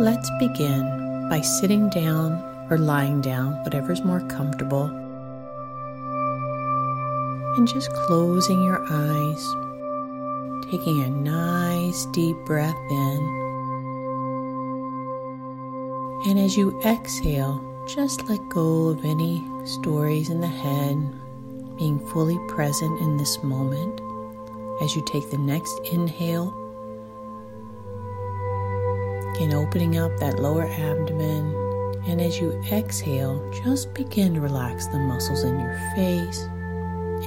let's begin by sitting down or lying down, whatever's more comfortable, and just closing your eyes, taking a nice deep breath in. And as you exhale, just let go of any stories in the head, being fully present in this moment as you take the next inhale and opening up that lower abdomen. And as you exhale, just begin to relax the muscles in your face,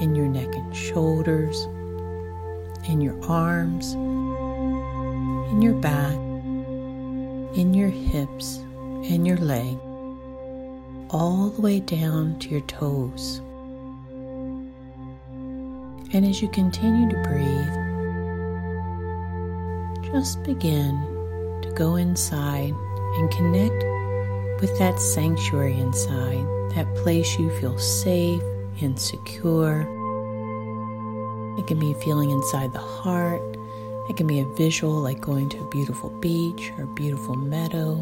in your neck and shoulders, in your arms, in your back, in your hips, and your leg, all the way down to your toes. And as you continue to breathe, just begin go inside and connect with that sanctuary inside, that place you feel safe and secure. It can be a feeling inside the heart. It can be a visual like going to a beautiful beach or a beautiful meadow.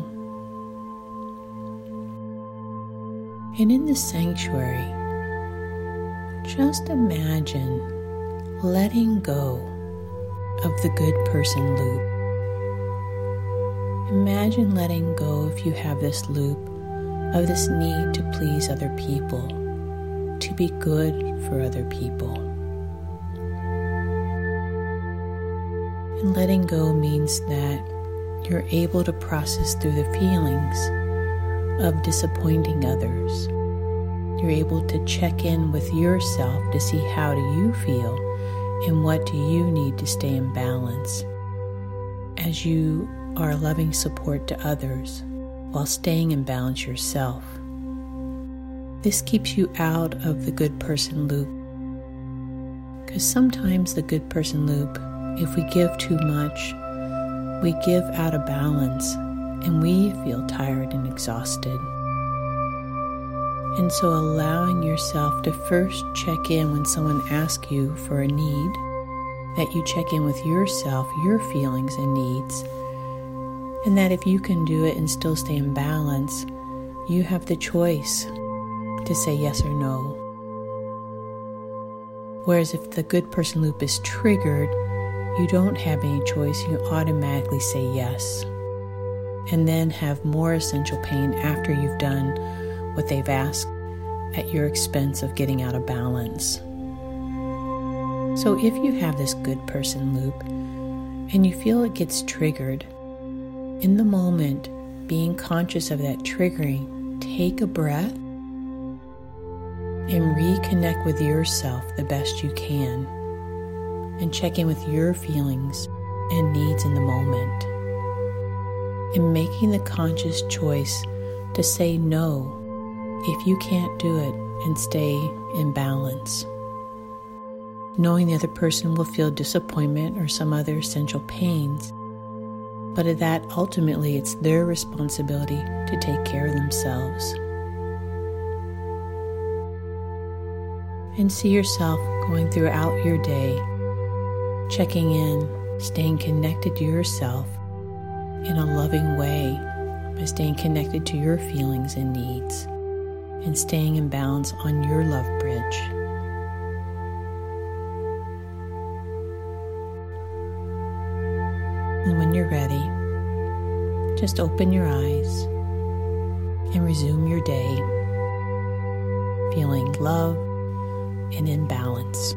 And in the sanctuary, just imagine letting go of the good person loop. Imagine letting go, if you have this loop, of this need to please other people, to be good for other people. And letting go means that you're able to process through the feelings of disappointing others. You're able to check in with yourself to see how do you feel and what do you need to stay in balance as you are a loving support to others while staying in balance yourself. This keeps you out of the good person loop. Because sometimes the good person loop, if we give too much, we give out of balance and we feel tired and exhausted. And so, allowing yourself to first check in when someone asks you for a need, that you check in with yourself, your feelings and needs, and that if you can do it and still stay in balance, you have the choice to say yes or no. Whereas if the good person loop is triggered, you don't have any choice, you automatically say yes. And then have more essential pain after you've done what they've asked at your expense of getting out of balance. So, if you have this good person loop and you feel it gets triggered, in the moment, being conscious of that triggering, take a breath and reconnect with yourself the best you can and check in with your feelings and needs in the moment. In making the conscious choice to say no if you can't do it and stay in balance. Knowing the other person will feel disappointment or some other essential pains, but that ultimately it's their responsibility to take care of themselves. And see yourself going throughout your day, checking in, staying connected to yourself in a loving way by staying connected to your feelings and needs and staying in balance on your love bridge. And when you're ready, just open your eyes and resume your day feeling love and in balance.